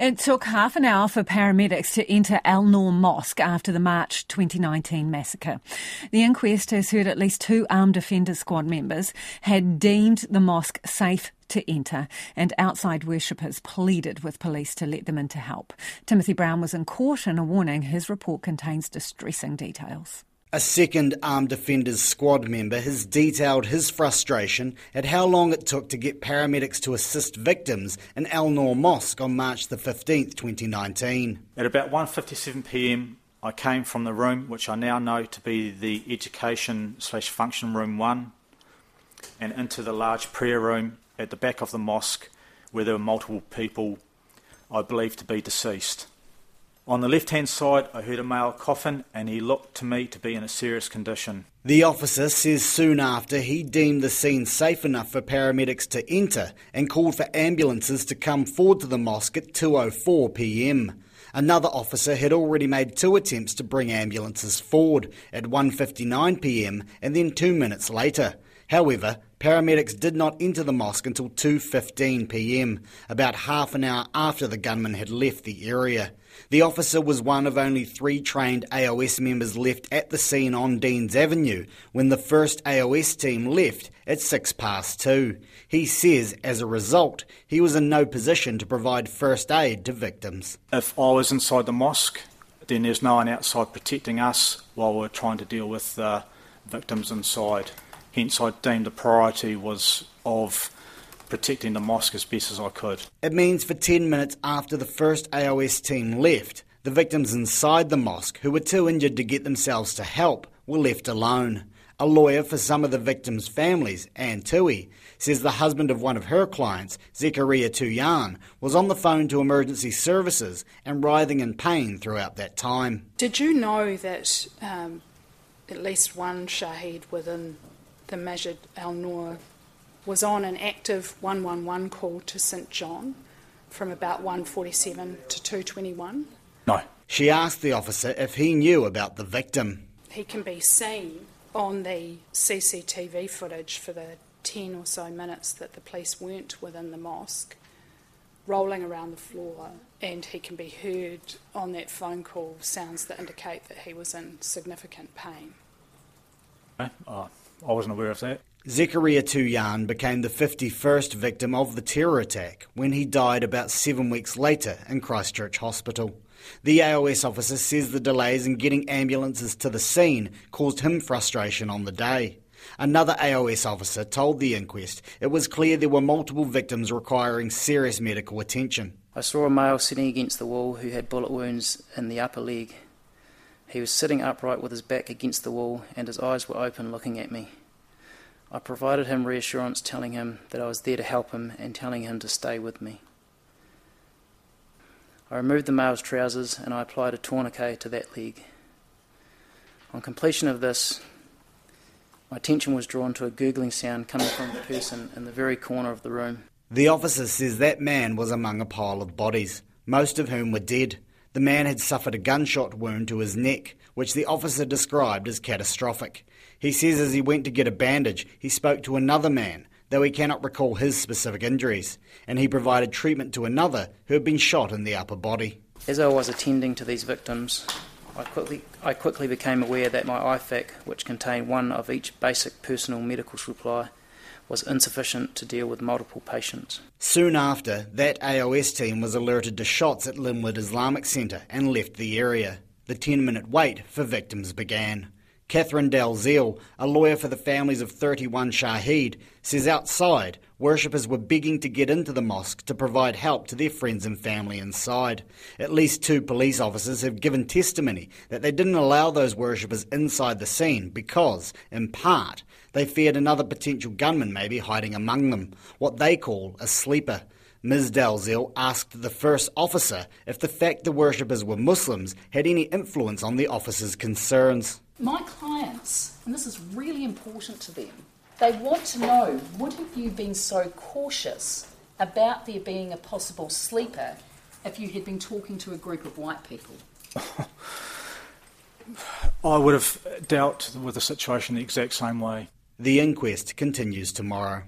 It took half an hour for paramedics to enter Al Noor Mosque after the March 2019 massacre. The inquest has heard at least two armed offenders squad members had deemed the mosque safe to enter, and outside worshippers pleaded with police to let them in to help. Timothy Brown was in court in a warning his report contains distressing details. A second armed offenders squad member has detailed his frustration at how long it took to get paramedics to assist victims in Al Noor Mosque on March the 15th, 2019. At about 1:57 p.m., I came from the room which I now know to be the education slash function room one, and into the large prayer room at the back of the mosque where there were multiple people I believe to be deceased. On the left hand side, I heard a male coughin, and he looked to me to be in a serious condition. The officer says soon after he deemed the scene safe enough for paramedics to enter and called for ambulances to come forward to the mosque at 2:04 p.m. Another officer had already made two attempts to bring ambulances forward at 1:59 p.m. and then 2 minutes later. However, paramedics did not enter the mosque until 2:15 p.m., about half an hour after the gunman had left the area. The officer was one of only three trained AOS members left at the scene on Deans Avenue when the first AOS team left at six past two. He says, as a result, he was in no position to provide first aid to victims. If I was inside the mosque, then there's no one outside protecting us while we're trying to deal with uh, victims inside. Hence, I deemed the priority was of protecting the mosque as best as I could. It means for 10 minutes after the first AOS team left, the victims inside the mosque, who were too injured to get themselves to help, were left alone. A lawyer for some of the victims' families, Anne Tui, says the husband of one of her clients, Zekeriya Tuyan, was on the phone to emergency services and writhing in pain throughout that time. Did you know that um, at least one Shaheed within the Masjid Al Noor was on an active 111 call to St John from about 1:47 to 2:21. No. She asked the officer if he knew about the victim. He can be seen on the CCTV footage for the 10 or so minutes that the police weren't within the mosque, rolling around the floor, and he can be heard on that phone call sounds that indicate that he was in significant pain. Okay. Uh, I wasn't aware of that. Zekeriya Tuyan became the 51st victim of the terror attack when he died about seven weeks later in Christchurch Hospital. The AOS officer says the delays in getting ambulances to the scene caused him frustration on the day. Another AOS officer told the inquest it was clear there were multiple victims requiring serious medical attention. I saw a male sitting against the wall who had bullet wounds in the upper leg. He was sitting upright with his back against the wall and his eyes were open looking at me. I provided him reassurance, telling him that I was there to help him and telling him to stay with me. I removed the male's trousers and I applied a tourniquet to that leg. On completion of this, my attention was drawn to a gurgling sound coming from a person in the very corner of the room. The officer says that man was among a pile of bodies, most of whom were dead. The man had suffered a gunshot wound to his neck, which the officer described as catastrophic. He says as he went to get a bandage, he spoke to another man, though he cannot recall his specific injuries, and he provided treatment to another who had been shot in the upper body. As I was attending to these victims, I quickly, I quickly became aware that my IFAK, which contained one of each basic personal medical supply, was insufficient to deal with multiple patients. Soon after, that AOS team was alerted to shots at Linwood Islamic Centre and left the area. The 10 minute wait for victims began. Kathryn Dalziel, a lawyer for the families of 31 Shaheed, says outside, worshippers were begging to get into the mosque to provide help to their friends and family inside. At least two police officers have given testimony that they didn't allow those worshippers inside the scene because, in part, they feared another potential gunman may be hiding among them, what they call a sleeper. Ms. Dalziel asked the first officer if the fact the worshippers were Muslims had any influence on the officer's concerns my clients, and this is really important to them, they want to know would have you been so cautious about there being a possible sleeper if you had been talking to a group of white people? I would have dealt with the situation the exact same way. The inquest continues tomorrow.